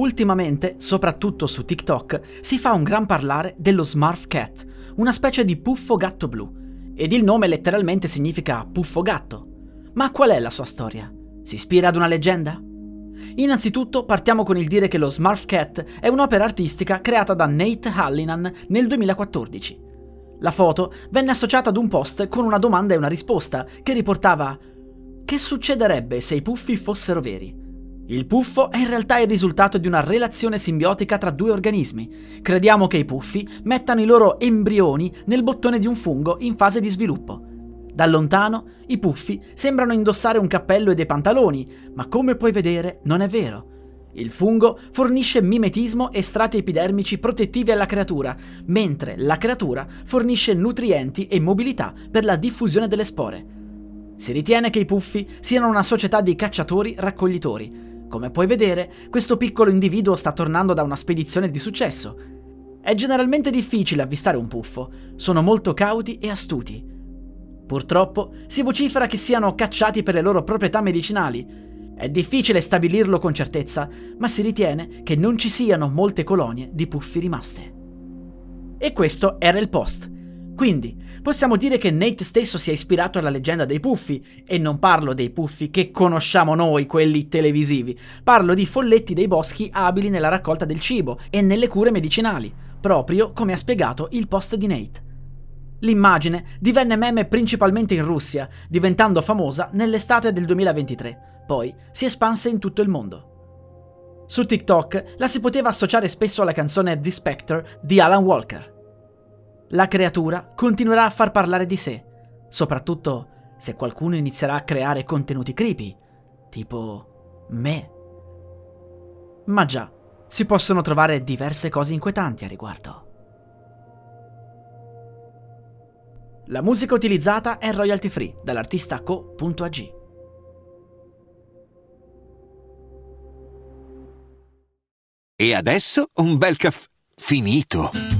Ultimamente, soprattutto su TikTok, si fa un gran parlare dello Smurf Cat, una specie di puffo gatto blu. Ed il nome letteralmente significa puffo gatto. Ma qual è la sua storia? Si ispira ad una leggenda? Innanzitutto partiamo con il dire che lo Smurf Cat è un'opera artistica creata da Nate Hallinan nel 2014. La foto venne associata ad un post con una domanda e una risposta che riportava Che succederebbe se i puffi fossero veri? Il puffo è in realtà il risultato di una relazione simbiotica tra due organismi. Crediamo che i puffi mettano i loro embrioni nel bottone di un fungo in fase di sviluppo. Da lontano i puffi sembrano indossare un cappello e dei pantaloni, ma come puoi vedere non è vero. Il fungo fornisce mimetismo e strati epidermici protettivi alla creatura, mentre la creatura fornisce nutrienti e mobilità per la diffusione delle spore. Si ritiene che i puffi siano una società di cacciatori-raccoglitori. Come puoi vedere, questo piccolo individuo sta tornando da una spedizione di successo. È generalmente difficile avvistare un puffo, sono molto cauti e astuti. Purtroppo si vocifera che siano cacciati per le loro proprietà medicinali. È difficile stabilirlo con certezza, ma si ritiene che non ci siano molte colonie di puffi rimaste. E questo era il post. Quindi, possiamo dire che Nate stesso si è ispirato alla leggenda dei puffi, e non parlo dei puffi che conosciamo noi, quelli televisivi, parlo di folletti dei boschi abili nella raccolta del cibo e nelle cure medicinali, proprio come ha spiegato il post di Nate. L'immagine divenne meme principalmente in Russia, diventando famosa nell'estate del 2023, poi si espanse in tutto il mondo. Su TikTok la si poteva associare spesso alla canzone The Spectre di Alan Walker. La creatura continuerà a far parlare di sé, soprattutto se qualcuno inizierà a creare contenuti creepy, tipo me. Ma già, si possono trovare diverse cose inquietanti a riguardo. La musica utilizzata è royalty free dall'artista co.ag. E adesso un bel caffè finito.